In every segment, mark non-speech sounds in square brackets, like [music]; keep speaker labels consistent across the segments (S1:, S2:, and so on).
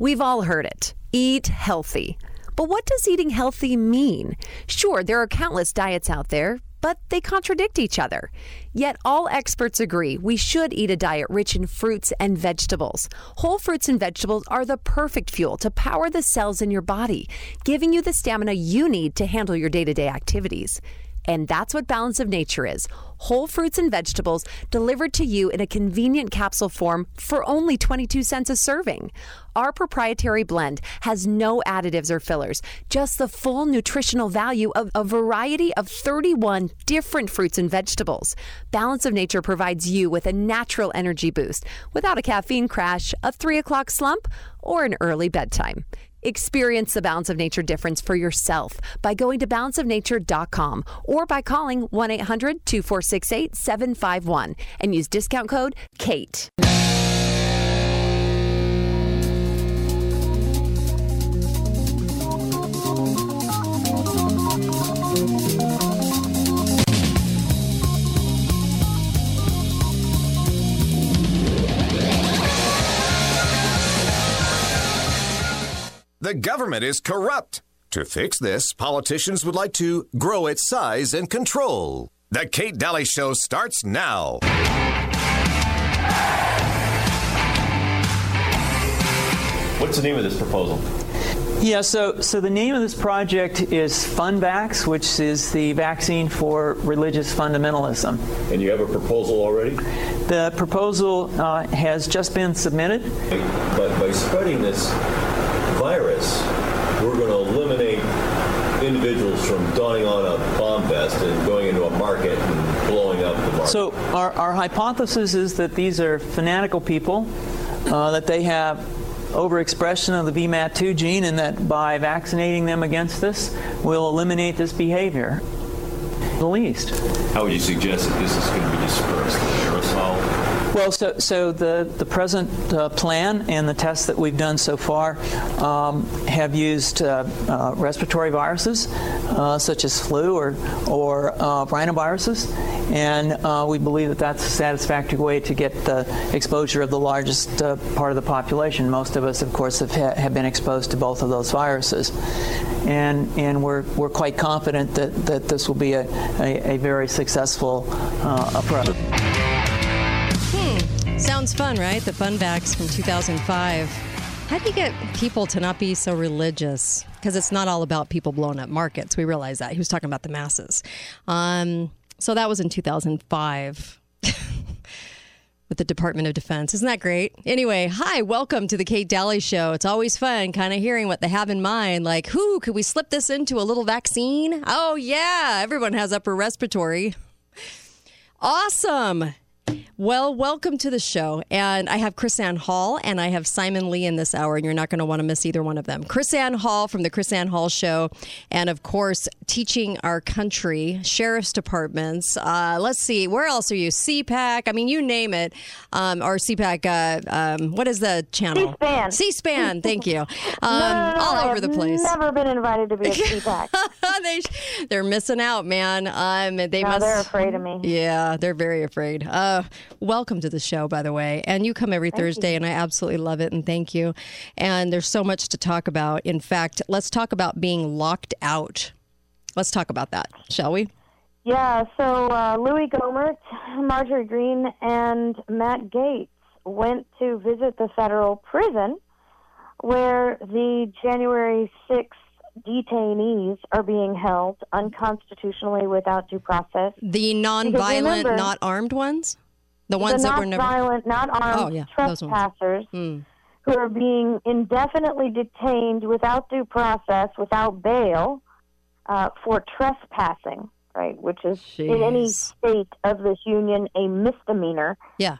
S1: We've all heard it eat healthy. But what does eating healthy mean? Sure, there are countless diets out there, but they contradict each other. Yet all experts agree we should eat a diet rich in fruits and vegetables. Whole fruits and vegetables are the perfect fuel to power the cells in your body, giving you the stamina you need to handle your day to day activities. And that's what Balance of Nature is whole fruits and vegetables delivered to you in a convenient capsule form for only 22 cents a serving. Our proprietary blend has no additives or fillers, just the full nutritional value of a variety of 31 different fruits and vegetables. Balance of Nature provides you with a natural energy boost without a caffeine crash, a 3 o'clock slump, or an early bedtime. Experience the Balance of Nature difference for yourself by going to balanceofnature.com or by calling 1 800 246 8751 and use discount code KATE.
S2: The government is corrupt. To fix this, politicians would like to grow its size and control. The Kate Daly Show starts now.
S3: What's the name of this proposal?
S4: Yeah, so, so the name of this project is FunVax, which is the vaccine for religious fundamentalism.
S3: And you have a proposal already?
S4: The proposal uh, has just been submitted.
S3: But by spreading this virus, we're going to eliminate individuals from donning on a bomb vest and going into a market and blowing up the market.
S4: So our, our hypothesis is that these are fanatical people, uh, that they have overexpression of the VMAT2 gene, and that by vaccinating them against this, we'll eliminate this behavior. The least.
S3: How would you suggest that this is going to be dispersed? Aerosol?
S4: Well, so, so the, the present uh, plan and the tests that we've done so far um, have used uh, uh, respiratory viruses, uh, such as flu or, or uh, rhinoviruses, and uh, we believe that that's a satisfactory way to get the exposure of the largest part of the population. Most of us, of course, have, ha- have been exposed to both of those viruses. And, and we're, we're quite confident that, that this will be a, a, a very successful approach.
S5: Sounds fun, right? The FunVax from 2005. How do you get people to not be so religious? Because it's not all about people blowing up markets. We realize that. He was talking about the masses. Um, so that was in 2005 [laughs] with the Department of Defense. Isn't that great? Anyway, hi, welcome to the Kate Daly Show. It's always fun kind of hearing what they have in mind. Like, who could we slip this into a little vaccine? Oh, yeah, everyone has upper respiratory. Awesome. Well, welcome to the show. And I have KrisAnne Hall and I have Simon Lee in this hour, and you're not going to want to miss either one of them. KrisAnne Hall from the KrisAnne Hall Show, and of course, teaching our country, sheriff's departments. Uh, let's see, where else are you? CPAC, I mean, you name it. Um, or CPAC, uh, um, what is the channel?
S6: C-SPAN.
S5: C-SPAN, thank you. [laughs] Um,
S6: no,
S5: all over the place.
S6: Never been invited to be a [laughs] CPAC.
S5: they, they're missing out, man. Um, they
S6: no,
S5: must.
S6: they're afraid of me.
S5: Yeah, they're very afraid. Uh, welcome to the show, by the way. And you come every Thursday, and I absolutely love it. And thank you. And there's so much to talk about. In fact, let's talk about being locked out. Let's talk about that, shall we?
S6: Yeah, so uh, Louis Gohmert, Marjorie Greene, and Matt Gates went to visit the federal prison where the January 6th detainees are being held unconstitutionally without due process.
S5: The nonviolent,
S6: remember-
S5: not armed ones? The ones
S6: the
S5: that were never.
S6: violent, not armed
S5: Oh, yeah,
S6: trespassers
S5: Mm.
S6: who are being indefinitely detained without due process, without bail, uh, for trespassing, right? Which is in any state of this union a misdemeanor,
S5: Yeah.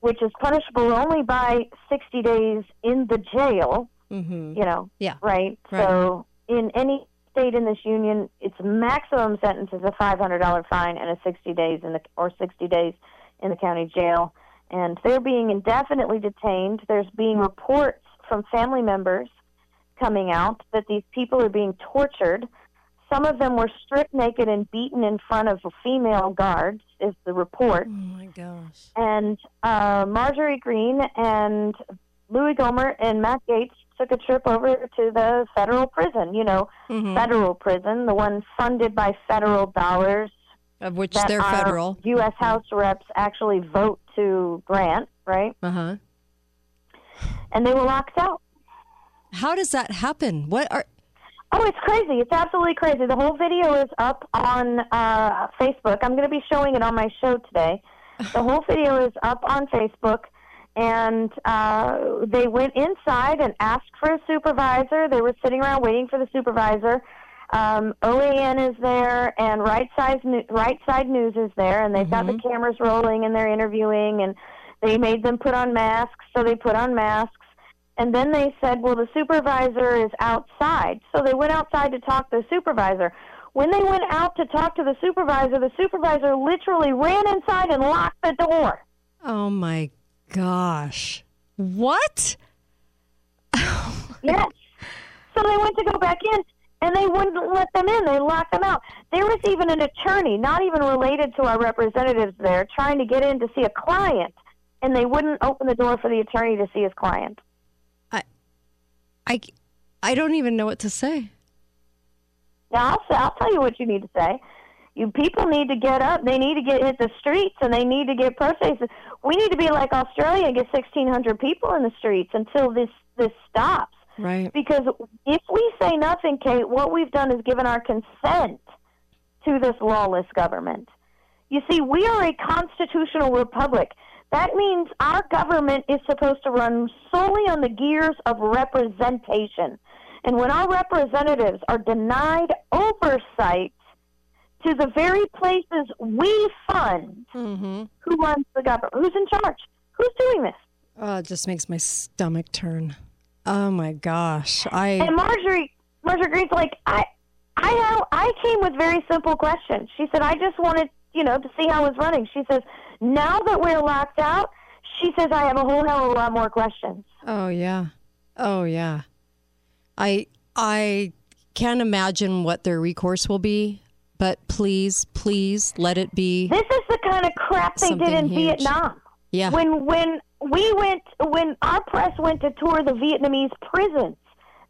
S6: which is punishable only by 60 days in the jail.
S5: hmm
S6: You know,
S5: Yeah.
S6: right?
S5: Right.
S6: So in any state in this union, its maximum sentence is a $500 fine and a 60 days in the or 60 days in the county jail. And they're being indefinitely detained. There's being reports from family members coming out that these people are being tortured. Some of them were stripped naked and beaten in front of female guards, is the report
S5: Oh my gosh.
S6: and uh, Marjorie Green and Louis Gomer and Matt Gates took a trip over to the federal prison. You know, federal prison, the one funded by federal dollars
S5: Of which
S6: that
S5: they're federal.
S6: U.S. House reps actually vote to grant, right?
S5: Uh huh.
S6: And they were locked out.
S5: How does that happen? What are
S6: Oh, it's crazy. It's absolutely crazy. The whole video is up on uh, Facebook. I'm going to be showing it on my show today. The whole video is up on Facebook. And uh, they went inside and asked for a supervisor. They were sitting around waiting for the supervisor. Um, OAN is there, and Right Side, right Side News is there, and they've got the cameras rolling, and they're interviewing, and they made them put on masks, so they put on masks. And then they said, well, the supervisor is outside. So they went outside to talk to the supervisor. When they went out to talk to the supervisor, the supervisor literally ran inside and locked the door.
S5: Oh my gosh. What? [laughs]
S6: Yes. So they went to go back in, and they wouldn't let them in. They locked them out. There was even an attorney, not even related to our representatives there, trying to get in to see a client, and they wouldn't open the door for the attorney to see his client.
S5: I I I don't even know what to say.
S6: Now I'll say, I'll tell you what you need to say. You people need to get up. They need to get hit the streets, and they need to get protests. We need to be like Australia and get sixteen hundred people in the streets until this this stops.
S5: Right.
S6: Because if we say nothing, Kate, what we've done is given our consent to this lawless government. You see, we are a constitutional republic. That means our government is supposed to run solely on the gears of representation. And when our representatives are denied oversight to the very places we fund,
S5: Mm-hmm.
S6: who runs the government? Who's in charge? Who's doing this?
S5: Oh, it just makes my stomach turn. Oh my gosh. I
S6: And Marjorie, Marjorie Green's like, I, I, know I came with very simple questions. She said, I just wanted, you know, to see how it was running. She says, now that we're locked out, she says, I have a whole hell of a lot more questions.
S5: Oh yeah. Oh yeah. I I can't imagine what their recourse will be, but please, please let it be
S6: This is the kind of crap they did in
S5: huge.
S6: Vietnam.
S5: Yeah.
S6: When when we went when our press went to tour the Vietnamese prisons,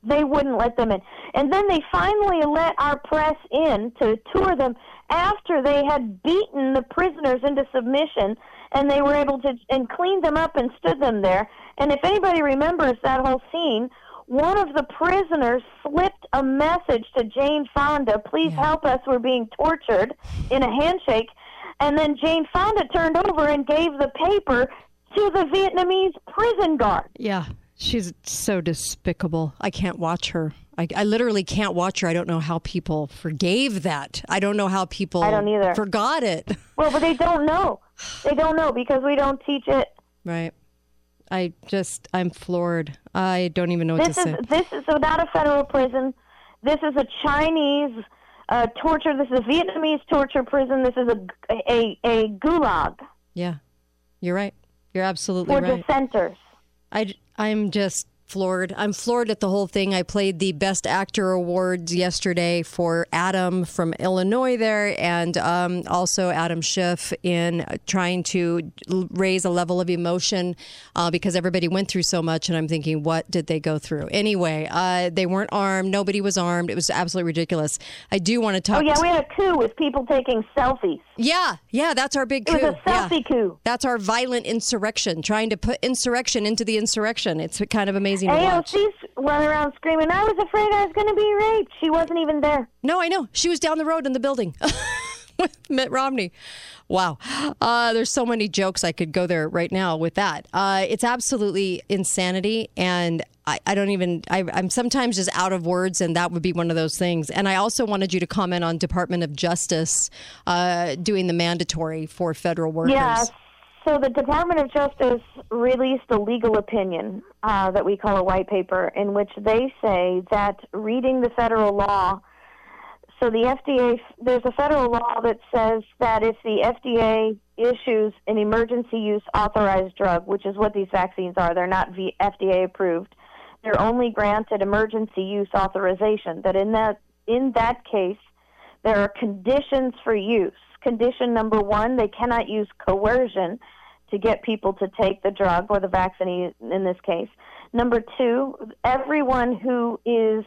S6: they wouldn't let them in. And then they finally let our press in to tour them after they had beaten the prisoners into submission and they were able to and cleaned them up and stood them there. And if anybody remembers that whole scene, one of the prisoners slipped a message to Jane Fonda, please help us, we're being tortured, in a handshake. And then Jane Fonda turned over and gave the paper to the Vietnamese prison guard.
S5: Yeah, she's so despicable. I can't watch her. I, I literally can't watch her. I don't know how people forgave that. I don't know how people
S6: I don't either.
S5: forgot it.
S6: Well, but they don't know. They don't know because we don't teach it.
S5: Right. I just, I'm floored. I don't even know what
S6: This
S5: to
S6: is
S5: say.
S6: this is so not a federal prison. This is a Chinese uh, torture. This is a Vietnamese torture prison. This is a a, a gulag
S5: Yeah, you're right. You're absolutely
S6: for
S5: right.
S6: dissenters.
S5: I, I'm just floored. I'm floored at the whole thing. I played the Best Actor Awards yesterday for Adam from Illinois there, and um, also Adam Schiff in trying to raise a level of emotion uh, because everybody went through so much. And I'm thinking, what did they go through? Anyway, uh, they weren't armed. Nobody was armed. It was absolutely ridiculous. I do want to talk.
S6: Oh yeah, we had a coup with people taking selfies.
S5: Yeah, yeah, that's our big coup.
S6: It was a
S5: Yeah.
S6: selfie coup.
S5: That's our violent insurrection, trying to put insurrection into the insurrection. It's kind of amazing.
S6: AOC's running around screaming, "I was afraid I was going to be raped." She wasn't even there.
S5: No, I know. She was down the road in the building [laughs] with Mitt Romney. Wow. Uh, there's so many jokes I could go there right now with that. Uh, it's absolutely insanity. And I, I don't even, I, I'm sometimes just out of words, and that would be one of those things. And I also wanted you to comment on Department of Justice uh, doing the mandatory for federal workers.
S6: Yeah. So the Department of Justice released a legal opinion uh, that we call a white paper, in which they say that reading the federal law. So the FDA, there's a federal law that says that if the FDA issues an emergency use authorized drug, which is what these vaccines are, they're not FDA approved. They're only granted emergency use authorization. That in that in that case, there are conditions for use. Condition number one, they cannot use coercion to get people to take the drug or the vaccine in this case. Number two, everyone who is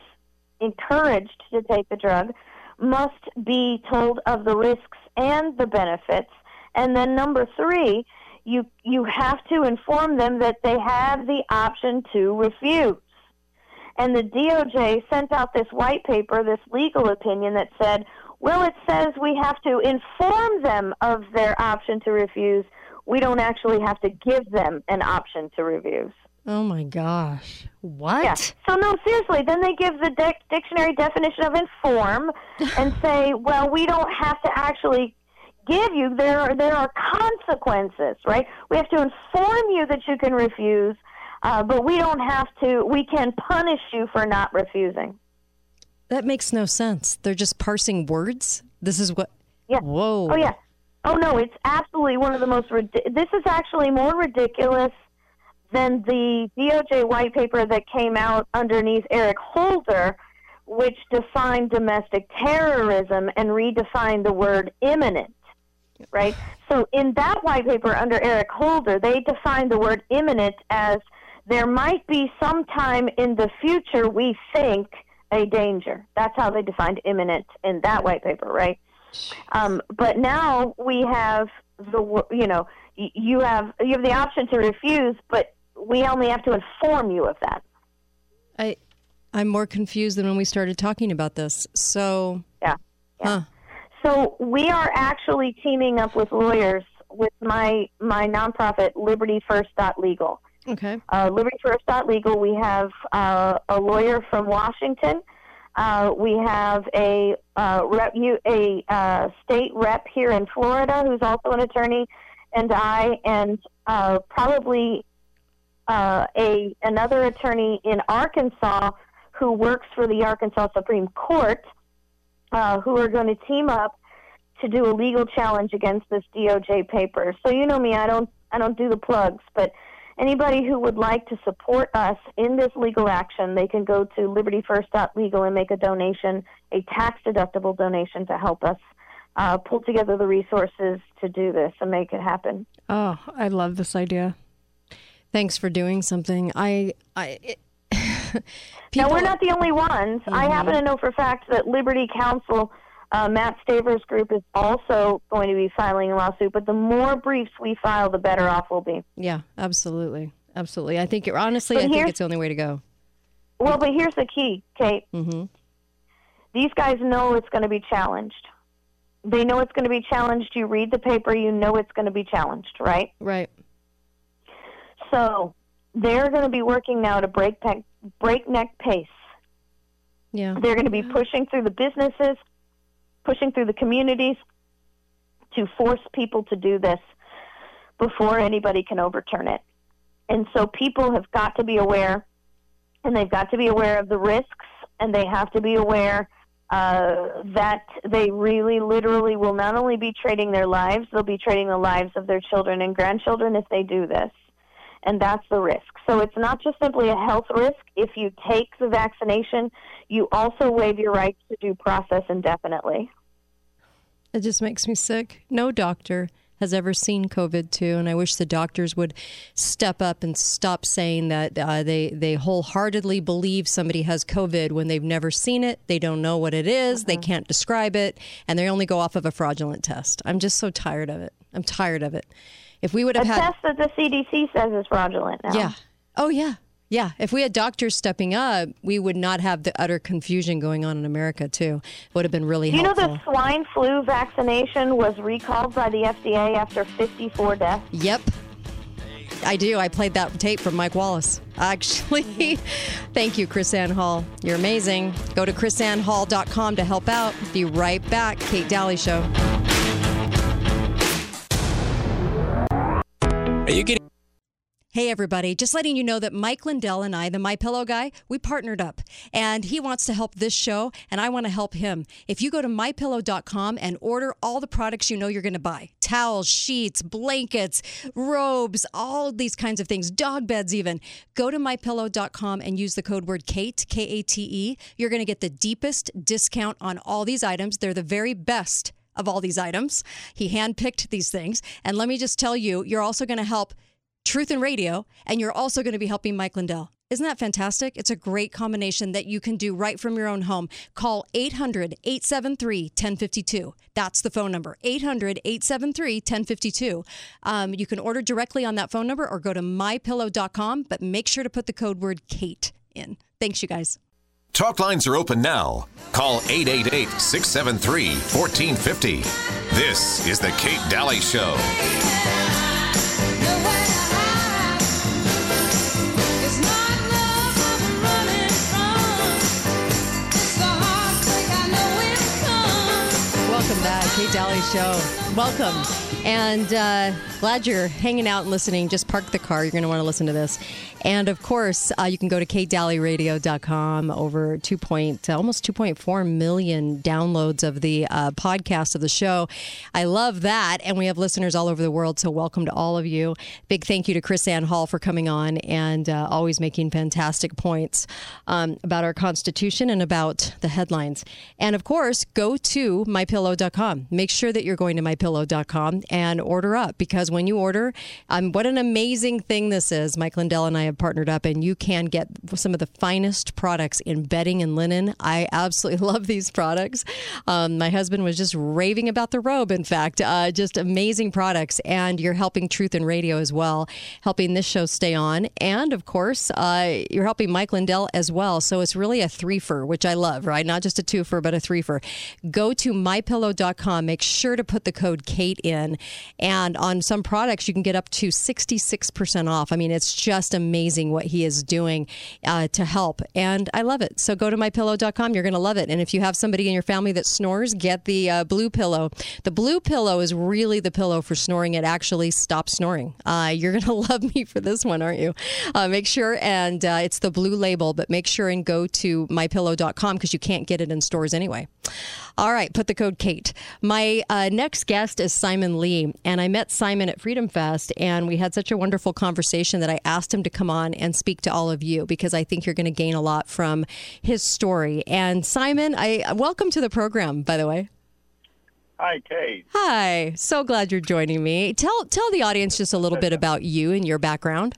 S6: encouraged to take the drug must be told of the risks and the benefits. And then number three, you you have to inform them that they have the option to refuse. And the DOJ sent out this white paper, this legal opinion that said, well, it says we have to inform them of their option to refuse. We don't actually have to give them an option to refuse.
S5: Oh my gosh. What?
S6: Yeah. So no, seriously. Then they give the dic- dictionary definition of inform [laughs] and say, well, we don't have to actually give you. There are there are consequences, right? We have to inform you that you can refuse, uh, but we don't have to. We can punish you for not refusing.
S5: That makes no sense. They're just parsing words. This is what.
S6: Yeah.
S5: Whoa.
S6: Oh yeah. Oh no, it's absolutely one of the most. This is actually more ridiculous than the DOJ white paper that came out underneath Eric Holder, which defined domestic terrorism and redefined the word imminent. Right? So, in that white paper under Eric Holder, they defined the word imminent as there might be some time in the future we think a danger. That's how they defined imminent in that white paper, right? Um, but now we have the you know you have you have the option to refuse, but we only have to inform you of that.
S5: I I'm more confused than when we started talking about this. So
S6: yeah, yeah.
S5: Huh.
S6: So we are actually teaming up with lawyers with my my nonprofit Liberty First Legal.
S5: Okay.
S6: Uh, Liberty First Legal. We have uh, a lawyer from Washington. Uh, we have a uh, rep, a uh, state rep here in Florida who's also an attorney, and I, and uh, probably uh, a another attorney in Arkansas who works for the Arkansas Supreme Court, uh, who are going to team up to do a legal challenge against this DOJ paper. So you know me, I don't I don't do the plugs, but anybody who would like to support us in this legal action, they can go to libertyfirst.legal and make a donation, a tax deductible donation to help us uh, pull together the resources to do this and make it happen.
S7: Oh, I love this idea.
S5: Thanks for doing something. I I. It,
S6: now we're not the only ones. Mm-hmm. I happen to know for a fact that Liberty Counsel, uh, Matt Staver's group, is also going to be filing a lawsuit. But the more briefs we file, the better off we'll be.
S5: Yeah, absolutely, absolutely. I think honestly, but I think it's the only way to go.
S6: Well, but here's the key, Kate.
S5: Mm-hmm.
S6: These guys know it's going to be challenged. They know it's going to be challenged. You read the paper, you know it's going to be challenged, right?
S5: Right.
S6: So they're going to be working now to break breakneck, breakneck pace.
S5: Yeah.
S6: They're going to be pushing through the businesses, pushing through the communities to force people to do this before anybody can overturn it. And so people have got to be aware, and they've got to be aware of the risks, and they have to be aware uh, that they really, literally will not only be trading their lives, they'll be trading the lives of their children and grandchildren if they do this and that's the risk. So it's not just simply a health risk. If you take the vaccination, you also waive your rights to due process indefinitely.
S5: It just makes me sick. No doctor has ever seen COVID too, and I wish the doctors would step up and stop saying that uh, they they wholeheartedly believe somebody has COVID when they've never seen it, they don't know what it is, they can't describe it, and they only go off of a fraudulent test. I'm just so tired of it. I'm tired of it. If we would have
S6: a
S5: had
S6: test that the CDC says is fraudulent now.
S5: Yeah. Oh yeah. Yeah, if we had doctors stepping up, we would not have the utter confusion going on in America too. It would have been really
S6: Do you
S5: helpful.
S6: know the swine flu vaccination was recalled by the FDA after 54 deaths?
S5: Yep. I do. I played that tape from Mike Wallace. [laughs] Actually, mm-hmm. thank you, Chris Ann Hall. You're amazing. Go to chrisannhall.com to help out. Be right back. Kate Daly Show.
S8: Are you?
S5: Hey everybody, just letting you know that Mike Lindell and I, the My Pillow guy, we partnered up and he wants to help this show and I want to help him. If you go to mypillow.com and order all the products you know you're going to buy, towels, sheets, blankets, robes, all these kinds of things, dog beds even, go to mypillow.com and use the code word Kate, K A T E. You're going to get the deepest discount on all these items. They're the very best of all these items. He handpicked these things. And let me just tell you, you're also going to help Truth and Radio, and you're also going to be helping Mike Lindell. Isn't that fantastic? It's a great combination that you can do right from your own home. Call 800 873 1052. That's the phone number 800 873 1052. Um, you can order directly on that phone number or go to mypillow.com, but make sure to put the code word Kate in. Thanks, you guys.
S2: Talk lines are open now. Call 888 673 1450. This is The Kate Daly Show.
S5: Welcome back, Kate Daly Show. Welcome. And uh, glad you're hanging out and listening. Just park the car. You're going to want to listen to this. And of course, uh, you can go to katedalyradio.com. Over 2. Point, uh, almost 2.4 million downloads of the uh, podcast of the show. I love that. And we have listeners all over the world. So welcome to all of you. Big thank you to KrisAnne Hall for coming on and uh, always making fantastic points um, about our Constitution and about the headlines. And of course, go to mypillow.com. Make sure that you're going to mypillow.com and order up because when you order, um, what an amazing thing this is. Mike Lindell and I have partnered up, and you can get some of the finest products in bedding and linen. I absolutely [laughs] love these products. Um, my husband was just raving about the robe, in fact, uh, just amazing products. And you're helping Truth and Radio as well, helping this show stay on. And of course, uh, you're helping Mike Lindell as well. So it's really a threefer, which I love, right? Not just a twofer, but a threefer. Go to mypillow.com. Make sure to put the code Kate in. And on some products, you can get up to 66% off. I mean, it's just amazing what he is doing uh, to help. And I love it. So go to mypillow.com. You're going to love it. And if you have somebody in your family that snores, get the uh, blue pillow. The blue pillow is really the pillow for snoring. It actually stops snoring. Uh, you're going [laughs] to love me for this one, aren't you? Uh, make sure, and uh, it's the blue label, but make sure and go to mypillow.com because you can't get it in stores anyway. All right, put the code Kate. My uh, next guest is Simon Lee, and I met Simon at Freedom Fest, and we had such a wonderful conversation that I asked him to come on and speak to all of you because I think you're going to gain a lot from his story. And Simon, I welcome to the program, by the way.
S8: Hi, Kate.
S5: Hi, so glad you're joining me. Tell tell the audience just a little bit about you and your background.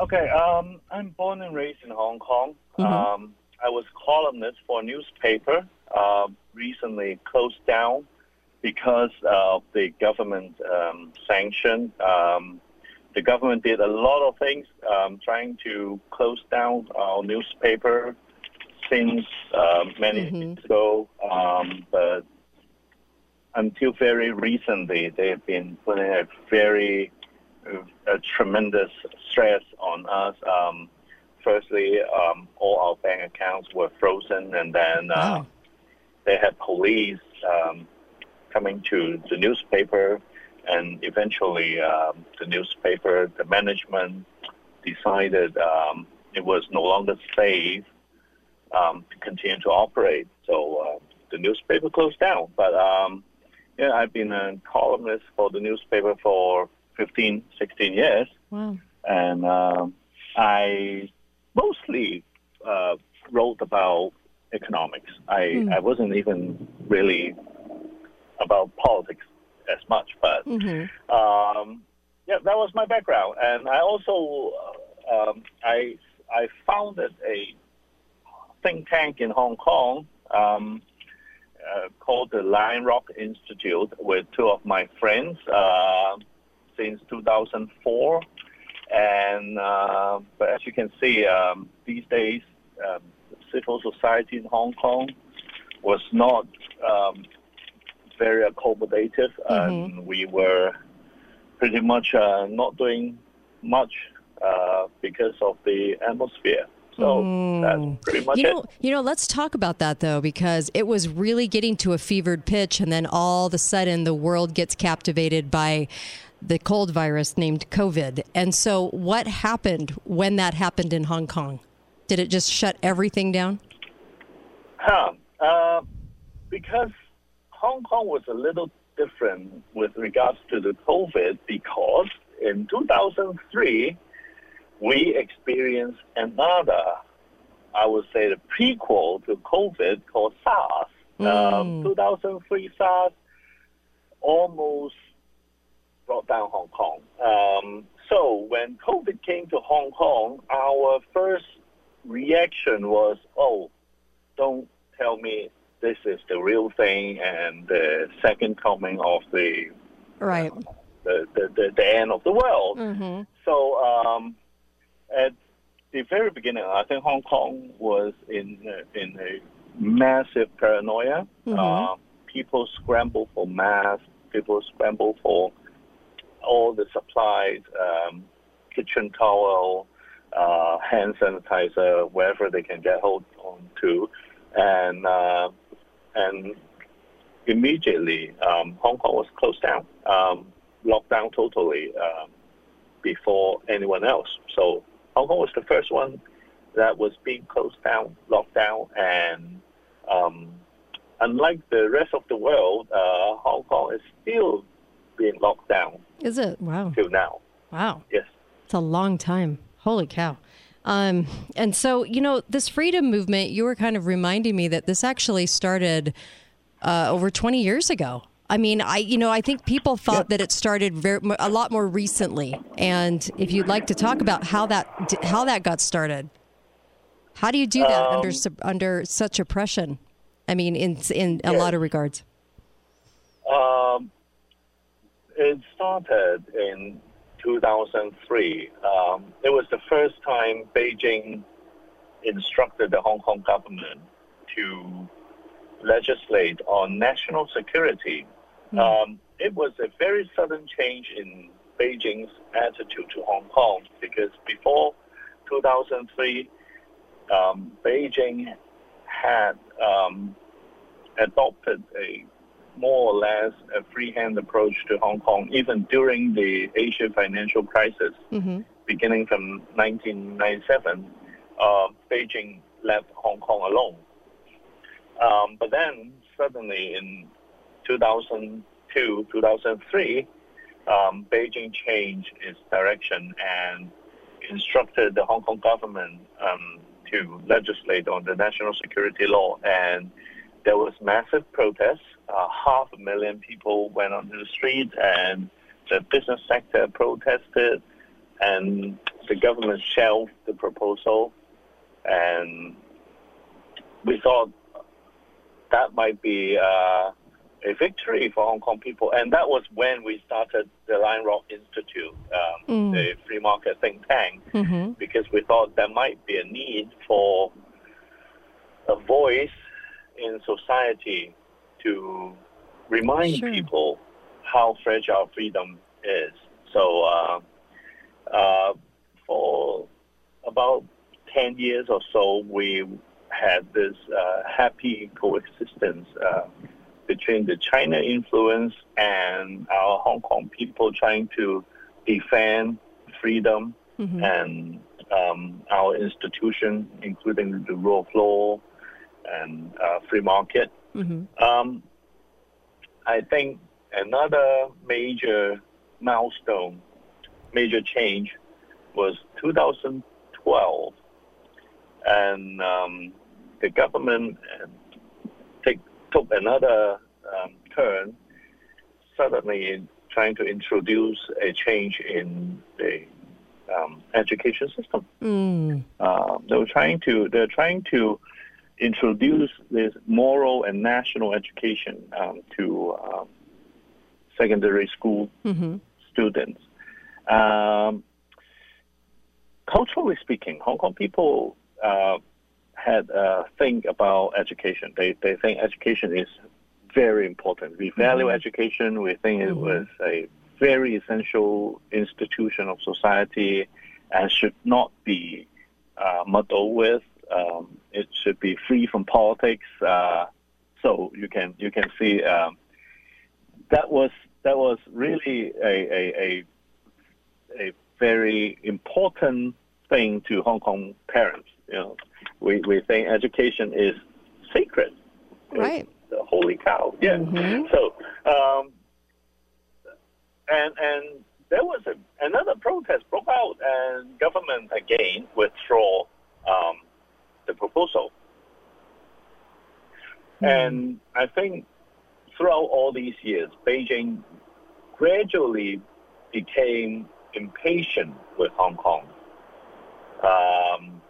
S8: Okay, um, I'm born and raised in Hong Kong.
S5: Mhm.
S8: Um, I was columnist for a newspaper. Uh, recently closed down because of the government um, sanction. Um, the government did a lot of things um, trying to close down our newspaper since um, many years ago, um, but until very recently, they've been putting a very uh, a tremendous stress on us. Um, firstly, um, all our bank accounts were frozen, and then uh, they had police um, coming to the newspaper, and eventually um, the newspaper, the management decided um, it was no longer safe um, to continue to operate. So uh, the newspaper closed down. But um, yeah, I've been a columnist for the newspaper for 15, 16 years,
S5: Wow.
S8: and um, I mostly uh, wrote about economics. I,
S5: Hmm.
S8: I wasn't even really about politics as much, but um, yeah, that was my background. And I also um, I I founded a think tank in Hong Kong um, uh, called the Lion Rock Institute with two of my friends uh, since 2004. And uh, but as you can see, um, these days, um, civil society in Hong Kong was not um, very accommodative, and we were pretty much uh, not doing much uh, because of the atmosphere. So that's pretty much
S5: You
S8: it.
S5: know, you know, let's talk about that though, because it was really getting to a fevered pitch, and then all of a sudden the world gets captivated by the cold virus named COVID. And so, what happened when that happened in Hong Kong? Did it just shut everything down?
S8: Huh. Uh, because Hong Kong was a little different with regards to the COVID because in 2003, we experienced another, I would say, the prequel to COVID called SARS. Um, 2003 SARS almost brought down Hong Kong. Um, So when COVID came to Hong Kong, our first reaction was, "Oh, don't tell me this is the real thing and the second coming of the
S5: Right.
S8: the, the, the, the end of the world."
S5: Mm-hmm.
S8: So um, at the very beginning, I think Hong Kong was in uh, in a massive paranoia.
S5: Mhm.
S8: Uh, people scramble for masks. People scramble for all the supplies, um, kitchen towel, uh, hand sanitizer, wherever they can get hold on to, and uh, and immediately um, Hong Kong was closed down, um, locked down totally um, before anyone else. So Hong Kong was the first one that was being closed down, locked down, and um, unlike the rest of the world, uh, Hong Kong is still being locked down
S5: Is it? Wow.
S8: till now.
S5: Wow.
S8: Yes.
S5: It's a long time. Holy cow. Um, and so, you know, this freedom movement, you were kind of reminding me that this actually started uh, over 20 years ago. I mean, I, you know, I think people thought that it started very, a lot more recently. And if you'd like to talk about how that, how that got started, how do you do that under,
S8: Um,
S5: sub- under such oppression? I mean, in, in a
S8: Yes.
S5: lot of regards.
S8: Um, it started in 2003. Um, it was the first time Beijing instructed the Hong Kong government to legislate on national security. Um, it was a very sudden change in Beijing's attitude to Hong Kong because before 2003, um, Beijing had um, adopted a more or less a freehand approach to Hong Kong, even during the Asia financial crisis,
S5: Mm-hmm.
S8: beginning from 1997. Uh, Beijing left Hong Kong alone. Um, but then suddenly in 2002, 2003, um, Beijing changed its direction and instructed the Hong Kong government um, to legislate on the national security law. And there was massive protests. Uh, half a million people went onto the street, and the business sector protested, and the government shelved the proposal. And we thought that might be uh, a victory for Hong Kong people. And that was when we started the Lion Rock Institute, um, the free market think tank,
S5: Mm-hmm.
S8: because we thought there might be a need for a voice in society to remind
S5: Sure.
S8: people how fragile freedom is. So, uh, uh, for about 10 years or so, we had this uh, happy coexistence uh, between the China influence and our Hong Kong people trying to defend freedom and um, our institution, including the rule of law and uh, free market. Um, I think another major milestone, major change was 2012, and um, the government uh, take, took another um, turn, suddenly trying to introduce a change in the um, education system.
S5: Mm.
S8: Uh, they were trying to they're trying to introduce this moral and national education um, to um, secondary school
S5: Mm-hmm.
S8: students. Um, culturally speaking, Hong Kong people uh, had a think about education. They they think education is very important. We value education. We think it was a very essential institution of society and should not be uh, muddled with. Um, it should be free from politics. Uh, so you can you can see um, that was that was really a, a, a a very important thing to Hong Kong parents. You know, we, we think education is sacred.
S5: Right.
S8: the holy cow. Yeah. So, um, and and there was a, another protest broke out, and government again withdraw um, the proposal. And I think throughout all these years, Beijing gradually became impatient with Hong Kong. Um,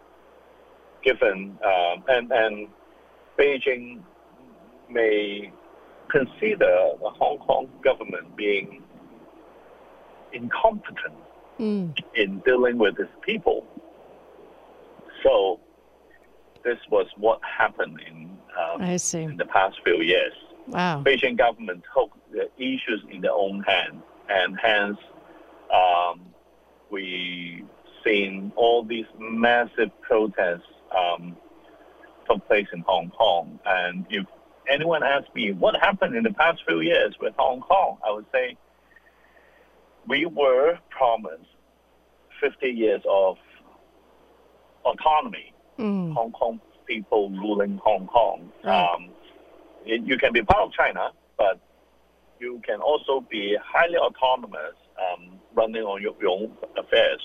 S8: given um, and and Beijing may consider the Hong Kong government being incompetent
S5: Mm.
S8: in dealing with its people. So this was what happened in um,
S5: I see.
S8: in the past few years.
S5: Wow.
S8: Beijing government took the issues in their own hand, and hence um, we seen all these massive protests um, took place in Hong Kong. And if anyone asks me what happened in the past few years with Hong Kong, I would say we were promised 50 years of autonomy.
S5: Mm.
S8: Hong Kong people ruling Hong Kong.
S5: Right.
S8: Um, it- you can be part of China, but you can also be highly autonomous, um, running on your, your own affairs.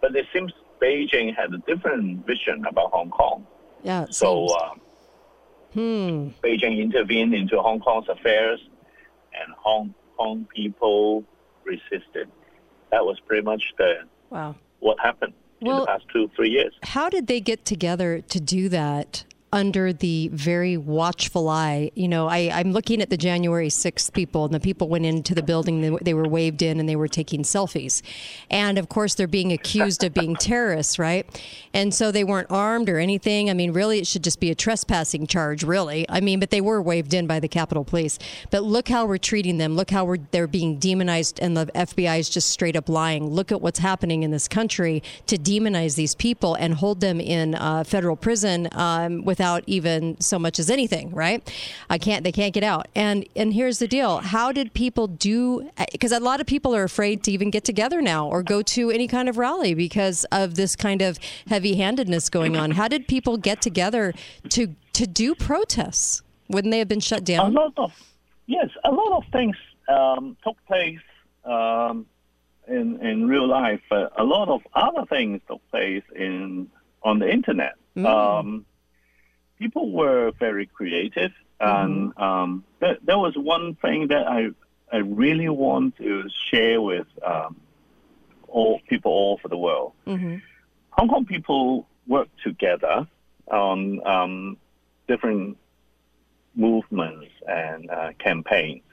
S8: But it seems Beijing had a different vision about Hong Kong.
S5: Yeah.
S8: So um,
S5: hmm.
S8: Beijing intervened into Hong Kong's affairs, and Hong Kong people resisted. That was pretty much the
S5: Wow.
S8: what happened in
S5: Well-
S8: the past two three years.
S5: How did they get together to do that under the very watchful eye? You know, I, I'm looking at the January 6th people, and the people went into the building, they, they were waved in, and they were taking selfies. And of course, they're being accused of being terrorists, right? And so they weren't armed or anything. I mean, really, it should just be a trespassing charge, really. I mean, but they were waved in by the Capitol Police. But look how we're treating them. Look how they're being demonized, and the FBI is just straight up lying. Look at what's happening in this country to demonize these people and hold them in uh, federal prison um, without even so much as anything. Right? I can't. They can't get out. And and here's the deal: How did people do? Because a lot of people are afraid to even get together now or go to any kind of rally because of this kind of heavy-handedness going on. How did people get together to to do protests? Wouldn't they have been shut down?
S8: a lot of yes, a lot of things um, took place um, in in real life. But a lot of other things took place in on the internet. Um, people were very creative, and um, there, there was one thing that I I really want to share with um, all people all over the world.
S5: hmm
S8: Hong Kong people work together on um, different movements and uh, campaigns.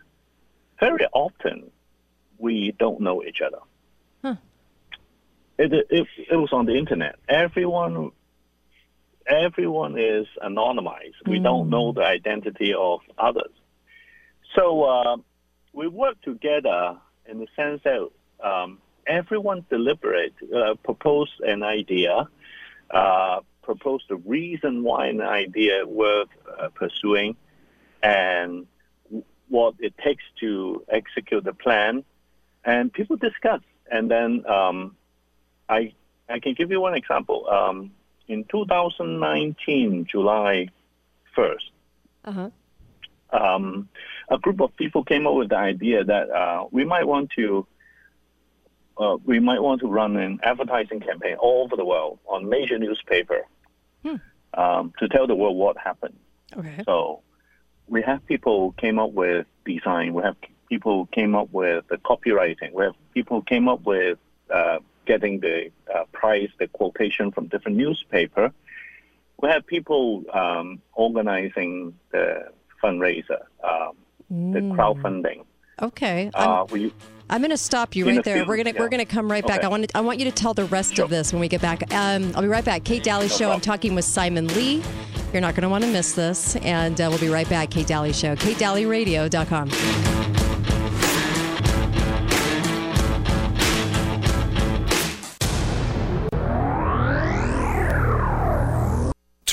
S8: Very often, we don't know each other.
S5: Huh.
S8: It, it, it was on the internet. Everyone, everyone is anonymized. We don't know the identity of others. So uh, we work together in the sense that um, everyone deliberate, uh, proposed an idea, uh, proposed the reason why an idea worth uh, pursuing, and what it takes to execute the plan, and people discuss. And then um, I I can give you one example. Um, in 2019, July 1st,
S5: Uh-huh.
S8: um, a group of people came up with the idea that uh, we might want to uh, we might want to run an advertising campaign all over the world on major newspaper um, to tell the world what happened.
S5: Okay.
S8: So we have people came up with design. We have people who came up with the copywriting. We have people who came up with uh, getting the uh, price, the quotation from different newspaper. We have people um, organizing the fundraiser, um, the crowdfunding.
S5: Okay. I'm,
S8: Uh, we
S5: I'm going to stop you right there.
S8: field,
S5: We're going to we're going to come right back.
S8: Okay.
S5: I want to, I want you to tell the rest
S8: Sure.
S5: of this when we get back. Um, I'll be right back. Kate Daly Show. I'm talking with Simon Lee. You're not going to want to miss this, and uh, we'll be right back. Kate Daly Show. KateDalyRadio.com.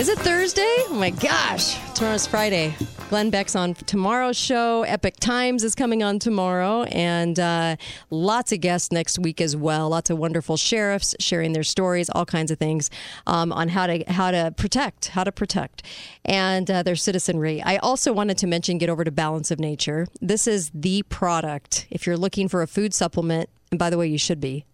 S5: Is it Thursday? Oh my gosh, tomorrow's Friday. Glenn Beck's on tomorrow's show. Epic Times is coming on tomorrow, and uh, lots of guests next week as well. Lots of wonderful sheriffs sharing their stories, all kinds of things um, on how to how to protect, how to protect, and uh, their citizenry. I also wanted to mention get over to Balance of Nature. This is the product if you're looking for a food supplement. And by the way, you should be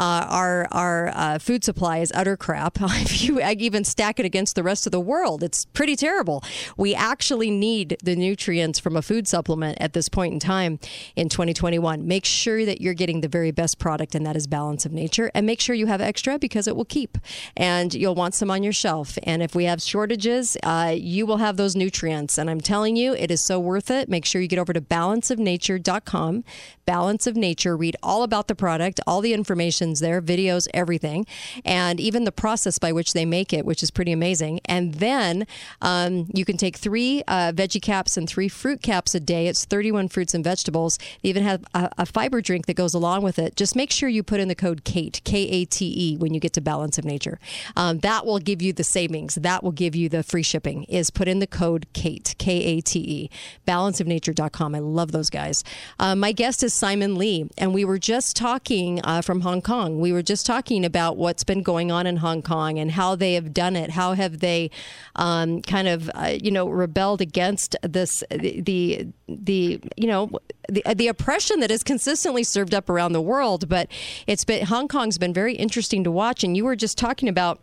S5: uh, our our uh, food supply is utter crap. [laughs] if you even stack it against the rest of the world, it's pretty terrible. We actually need the nutrients from a food supplement at this point in time in 2021. Make sure that you're getting the very best product, and that is Balance of Nature. And make sure you have extra because it will keep, and you'll want some on your shelf. And if we have shortages, uh, you will have those nutrients. And I'm telling you, it is so worth it. Make sure you get over to balanceofnature.com. Balance of Nature. Read all about the product, all the information's there, videos, everything, and even the process by which they make it, which is pretty amazing. And then um, you can take three uh, veggie caps and three fruit caps a day. It's 31 fruits and vegetables. They even have a, a fiber drink that goes along with it. Just make sure you put in the code KATE, K A T E, when you get to Balance of Nature. Um, that will give you the savings. That will give you the free shipping. Is put in the code KATE, K A T E, balanceofnature.com. I love those guys. Uh, my guest is Simon Lee, and we were just talking uh, from Hong Kong. We were just talking about what's been going on in Hong Kong and how they have done it. How have they, um, kind of, uh, you know, rebelled against this the the, the you know the, the oppression that is consistently served up around the world. But it's been Hong Kong's been very interesting to watch. And you were just talking about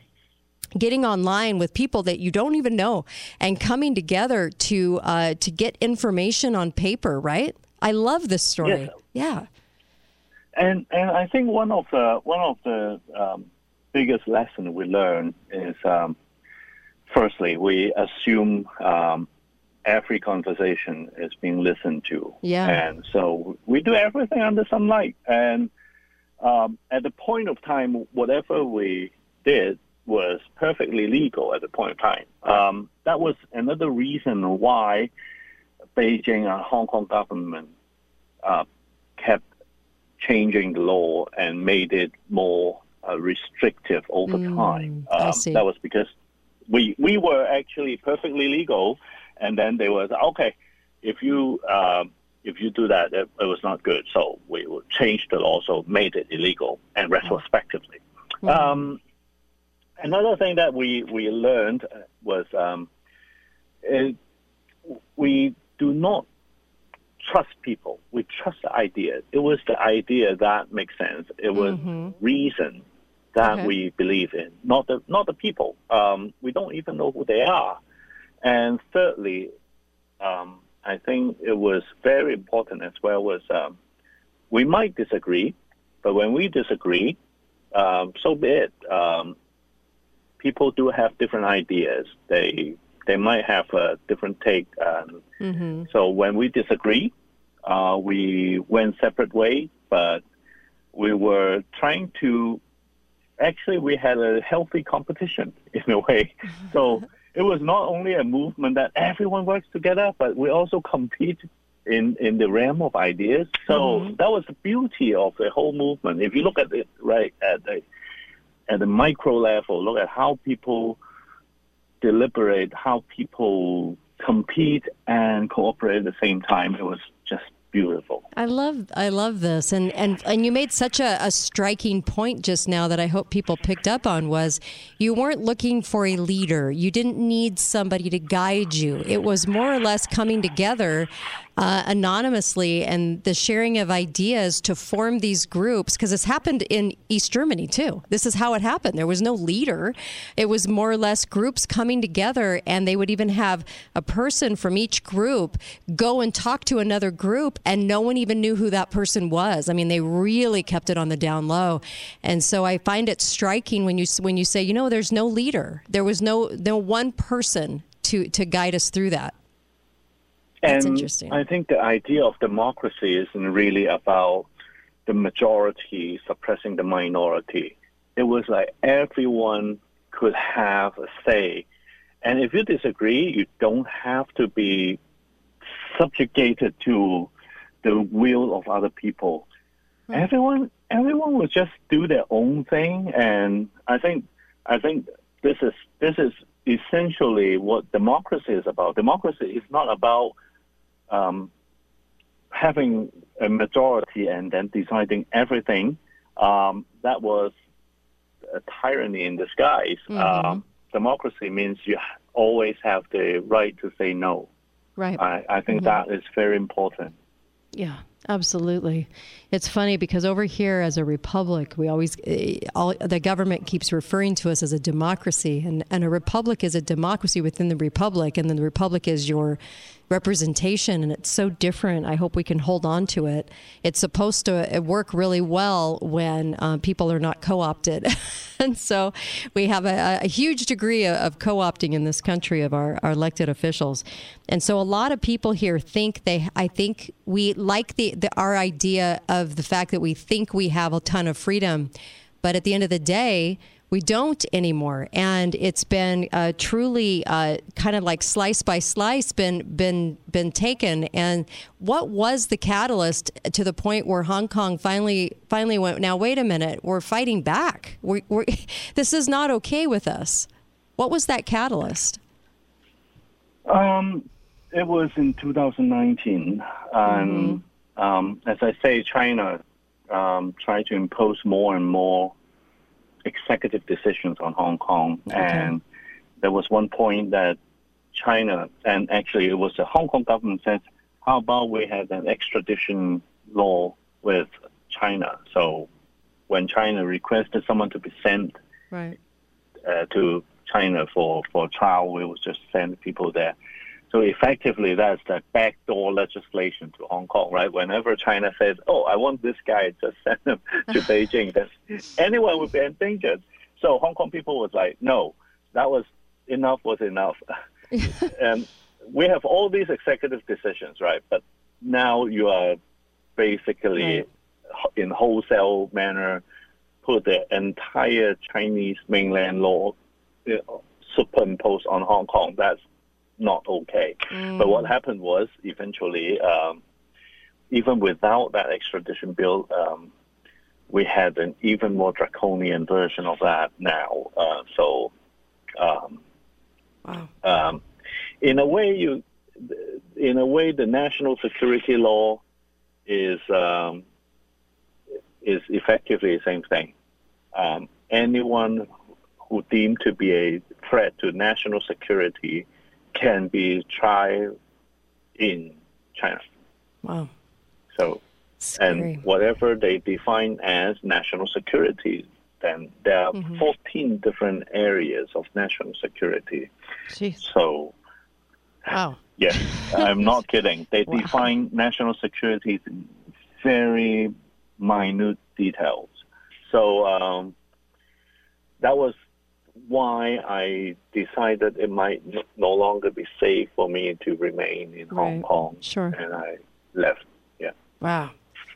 S5: getting online with people that you don't even know and coming together to uh, to get information on paper. Right? I love this story.
S8: Yes.
S5: Yeah.
S8: And and I think one of the one of the um, biggest lessons we learn is um, firstly we assume um, every conversation is being listened to.
S5: Yeah.
S8: And so we do everything under some light. And um, at the point of time, whatever we did was perfectly legal at the point of time. Um, that was another reason why Beijing and Hong Kong government uh, kept changing the law and made it more uh, restrictive over
S5: Mm,
S8: time.
S5: I
S8: Um,
S5: see.
S8: that was because we we were actually perfectly legal, and then they were okay. If you um, if you do that, it, it was not good. So we would change the law, so made it illegal and retrospectively. Um, another thing that we we learned was um, it, we do not trust people. We trust the idea. It was the idea that makes sense. It was reason that
S5: Okay.
S8: we believe in, not the not the people. Um, we don't even know who they are. And thirdly, um, I think it was very important as well was um, we might disagree, but when we disagree, um, so be it. Um, people do have different ideas. They they might have a different take. Um,
S5: Mm-hmm.
S8: so when we disagree, uh, we went separate ways, but we were trying to. Actually, we had a healthy competition [laughs] in a way. [laughs] So it was not only a movement that everyone works together, but we also compete in in the realm of ideas. So that was the beauty of the whole movement. If you look at it right at the at the micro level, look at how people deliberate, how people compete and cooperate at the same time. It was just beautiful.
S5: I love I love this and and and you made such a, a striking point just now that I hope people picked up on was you weren't looking for a leader you didn't need somebody to guide you it was more or less coming together uh, anonymously and the sharing of ideas to form these groups because this happened in East Germany too. This is how it happened. There was no leader. It was more or less groups coming together and they would even have a person from each group go and talk to another group and no one even knew who that person was. I mean they really kept it on the down low. And so i find it striking when you when you say you know there's no leader. There was no no one person to to guide us through that That's
S8: and
S5: interesting.
S8: I think the idea of democracy isn't really about the majority suppressing the minority. It was like everyone could have a say. And if you disagree, you don't have to be subjugated to the will of other people.
S5: Hmm.
S8: Everyone everyone would just do their own thing and I think I think this is this is essentially what democracy is about. Democracy is not about um, having a majority and then deciding everything. Um, that was a tyranny in disguise.
S5: Mm-hmm.
S8: Um, democracy means you always have the right to say no.
S5: Right.
S8: I, I think that is very important.
S5: Yeah, absolutely. It's funny because over here, as a republic, we always eh, all, the government keeps referring to us as a democracy, and and a republic is a democracy within the republic, and then the republic is your representation, and it's so different. I hope we can hold on to it. It's supposed to eh, work really well when uh, people are not co-opted, [laughs] and so we have a, a huge degree of, of co-opting in this country of our, our elected officials, and so a lot of people here think they. I think we like the, the our idea of the fact that we think we have a ton of freedom, but at the end of the day we don't anymore. And it's been uh, truly uh, kind of like slice by slice been been been taken. And what was the catalyst to the point where hong kong finally finally went now wait a minute we're fighting back. We we're, [laughs] this is not okay with us. What was that catalyst?
S8: Um, it was in 2019, and um, as I say, China um, tried to impose more and more executive decisions on Hong Kong, and there was one point that China, and actually it was the Hong Kong government said, "How about we have an extradition law with China?" So when China requested someone to be sent
S5: right
S8: uh, to China for, for trial, we would just send people there. So effectively, that's the backdoor legislation to Hong Kong, right? Whenever China says, "Oh, I want this guy," just send him [laughs] to Beijing. Then anyone would be endangered. So Hong Kong people was like, "No, that was enough. Was enough." [laughs] and we have all these executive decisions, right? But now you are basically
S5: Right.
S8: in wholesale manner put the entire Chinese mainland law superimposed on Hong Kong. That's not okay. But what happened was eventually, um, even without that extradition bill, um, we had an even more draconian version of that now. Uh, so, um,
S5: wow
S8: um, in a way, you, in a way, the national security law is um, is effectively the same thing. Um, anyone who deemed to be a threat to national security can be tried in China.
S5: wow
S8: So,
S5: Scary.
S8: and whatever they define as national security, then there are 14 different areas of national security.
S5: Jeez.
S8: So,
S5: wow
S8: Yes, I'm not [laughs] kidding. They define national security in very minute details. So um, that was why I decided it might no longer be safe for me to remain in Hong Kong.
S5: Sure.
S8: And I left. Yeah.
S5: Wow.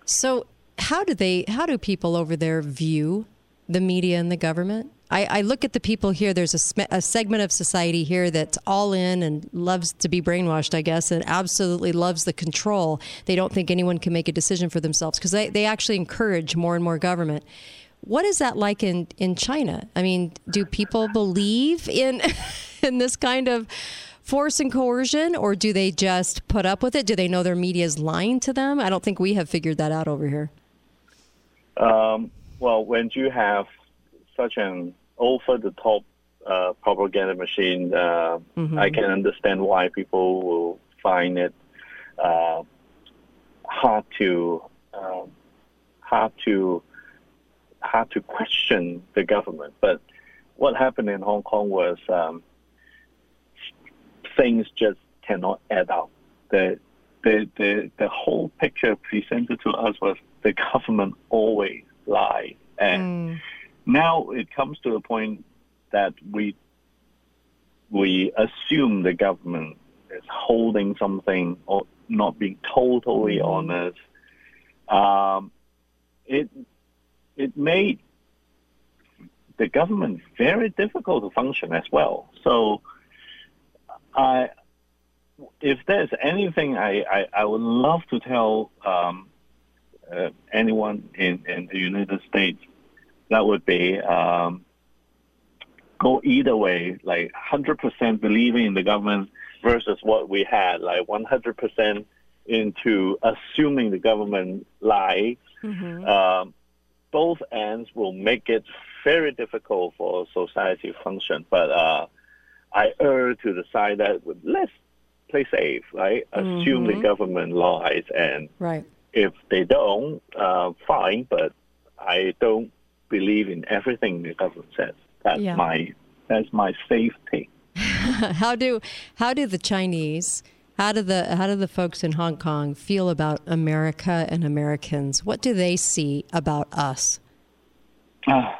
S5: So how do they how do people over there view the media and the government? I, I look at the people here. There's a, sm- a segment of society here that's all in and loves to be brainwashed, I guess, and absolutely loves the control. They don't think anyone can make a decision for themselves because they, they actually encourage more and more government. What is that like in, in China? I mean, do people believe in [laughs] in this kind of force and coercion, or do they just put up with it? Do they know their media is lying to them? I don't think we have figured that out over here.
S8: Um, well, when you have such an over-the-top uh, propaganda machine, uh, I can understand why people will find it uh, hard to um, hard to hard to question the government. But what happened in Hong Kong was um, things just cannot add up. The the, the the whole picture presented to us was the government always lies, and now it comes to the point that we we assume the government is holding something or not being totally honest. Um, it it made the government very difficult to function as well. So, I if there's anything I, I, I would love to tell um, uh, anyone in, in the United States, that would be um, go either way, like 100% believing in the government versus what we had, like 100% into assuming the government lie.
S5: Mm-hmm.
S8: Um, both ends will make it very difficult for society to function. But uh, I err to the side that let's play safe, right? Assume the government lies, and
S5: Right.
S8: if they don't, uh, fine. But I don't believe in everything the government says. That's
S5: Yeah.
S8: my that's my safety. [laughs]
S5: how do how do the Chinese how do the how do the folks in Hong Kong feel about America and Americans? What do they see about us?
S8: Uh,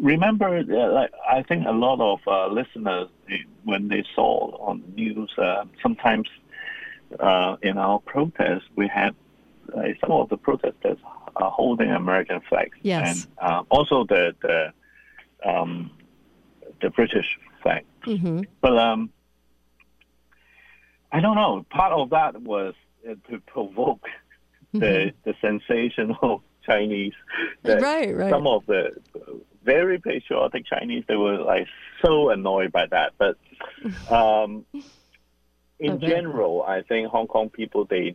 S8: remember, uh, like I think a lot of uh, listeners, eh, when they saw on the news, uh, sometimes uh, in our protests, we had uh, some of the protesters are holding American flags,
S5: Yes.
S8: and uh, also the the um, the British flag.
S5: Mm-hmm.
S8: But um, I don't know. Part of that was uh, to provoke [laughs] the the sensational [laughs] Chinese. That
S5: Right, right.
S8: Some of the very patriotic Chinese, they were like so annoyed by that. But [laughs] um, in
S5: Okay.
S8: general, I think Hong Kong people they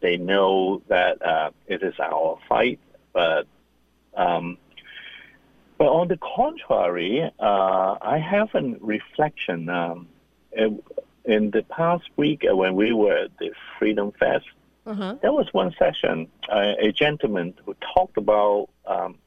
S8: they know that uh, it is our fight, but um, but on the contrary, uh, I have a reflection. Um, in, in the past week, uh, when we were at the Freedom Fest,
S5: Uh-huh.
S8: there was one session, uh, a gentleman who talked about um,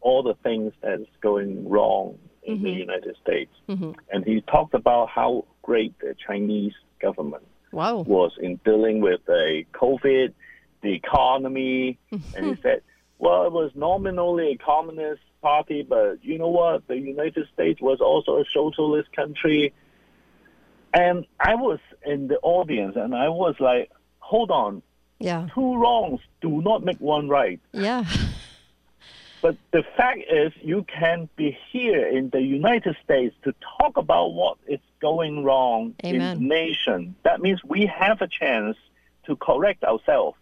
S8: all the things that's going wrong in the United States.
S5: Mhm.
S8: And he talked about how great the Chinese government
S5: Wow.
S8: was in dealing with the COVID, the economy, [laughs] and he said, well, it was nominally a communist party, but you know what? The United States was also a socialist country. And I was in the audience, and I was like, hold on,
S5: Yeah.
S8: two wrongs do not make one right.
S5: Yeah. [laughs]
S8: But the fact is, you can be here in the United States to talk about what is going wrong in the nation. That means we have a chance to correct ourselves.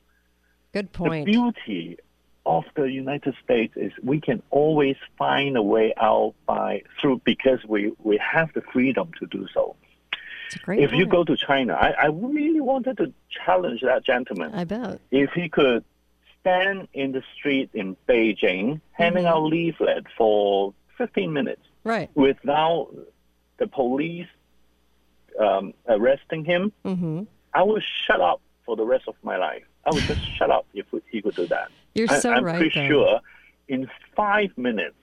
S5: Good point.
S8: The beauty of the United States is we can always find a way out by through because we, we have the freedom to do so.
S5: It's a great
S8: if you go to China, I, I really wanted to challenge that gentleman
S5: I bet.
S8: if he could stand in the street in Beijing handing
S5: Mm-hmm.
S8: out leaflet for 15 minutes
S5: Right.
S8: without the police um, arresting him,
S5: Mm-hmm.
S8: I would shut up for the rest of my life. I would just [laughs] shut up if he could do that.
S5: You're
S8: I,
S5: so
S8: I'm
S5: right.
S8: pretty
S5: though.
S8: sure in five minutes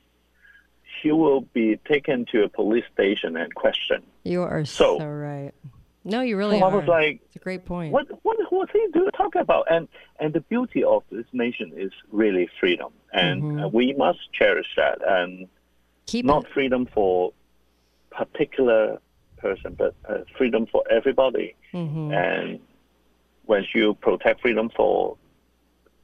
S8: he will be taken to a police station and questioned.
S5: You are so,
S8: So-
S5: right. No, you really
S8: So I
S5: are.
S8: was like,
S5: it's a great point.
S8: what what was he do, talking about? And and the beauty of this nation is really freedom, and
S5: Mm-hmm.
S8: uh, we must cherish that, and
S5: Keep
S8: not
S5: it.
S8: freedom for particular person, but uh, freedom for everybody.
S5: Mm-hmm.
S8: And when you protect freedom for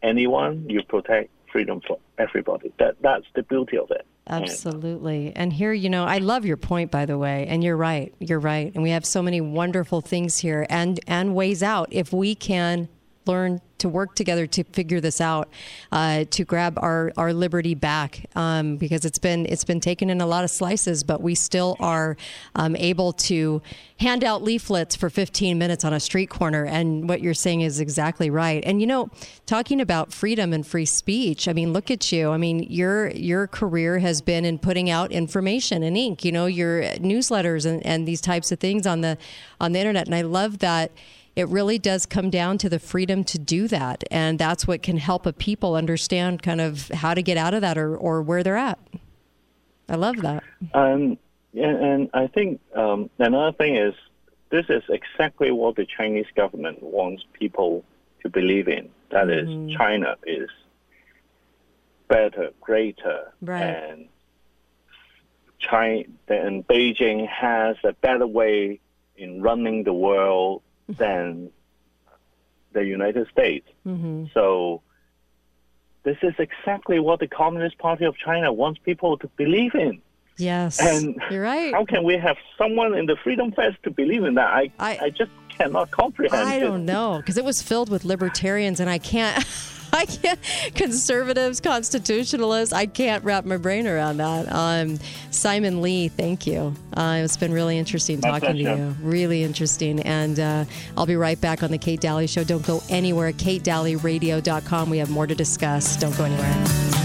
S8: anyone, you protect freedom for everybody. That that's the beauty of it.
S5: Absolutely. And here, you know, I love your point, by the way. And you're right. You're right. And we have so many wonderful things here and, and ways out if we can learn to work together to figure this out, uh, to grab our, our liberty back, um, because it's been it's been taken in a lot of slices, but we still are um, able to hand out leaflets for 15 minutes on a street corner. And what you're saying is exactly right. And you know, talking about freedom and free speech, I mean, look at you. I mean, your your career has been in putting out information in ink. You know, your newsletters and, and these types of things on the on the internet. And I love that it really does come down to the freedom to do that. And that's what can help a people understand kind of how to get out of that or, or where they're at. I love that.
S8: And and, and I think um, another thing is this is exactly what the Chinese government wants people to believe in. That is,
S5: Mm-hmm.
S8: China is better, greater,
S5: Right.
S8: and China and Beijing has a better way in running the world than the United States.
S5: Mm-hmm.
S8: So this is exactly what the Communist Party of China wants people to believe in.
S5: Yes.
S8: And
S5: you're right.
S8: How can we have someone in the Freedom Fest to believe in that? I
S5: I-
S8: I, just cannot comprehend.
S5: I don't know because it was filled with libertarians, and I can't. [laughs] [laughs] I can't. Conservatives, constitutionalists. I can't wrap my brain around that. Um, Simon Lee, thank you. Uh, it's been really interesting talking to you. Really interesting. And uh, I'll be right back on the Kate Dalley Show. Don't go anywhere. KateDalleyRadio.com. We have more to discuss. Don't go anywhere.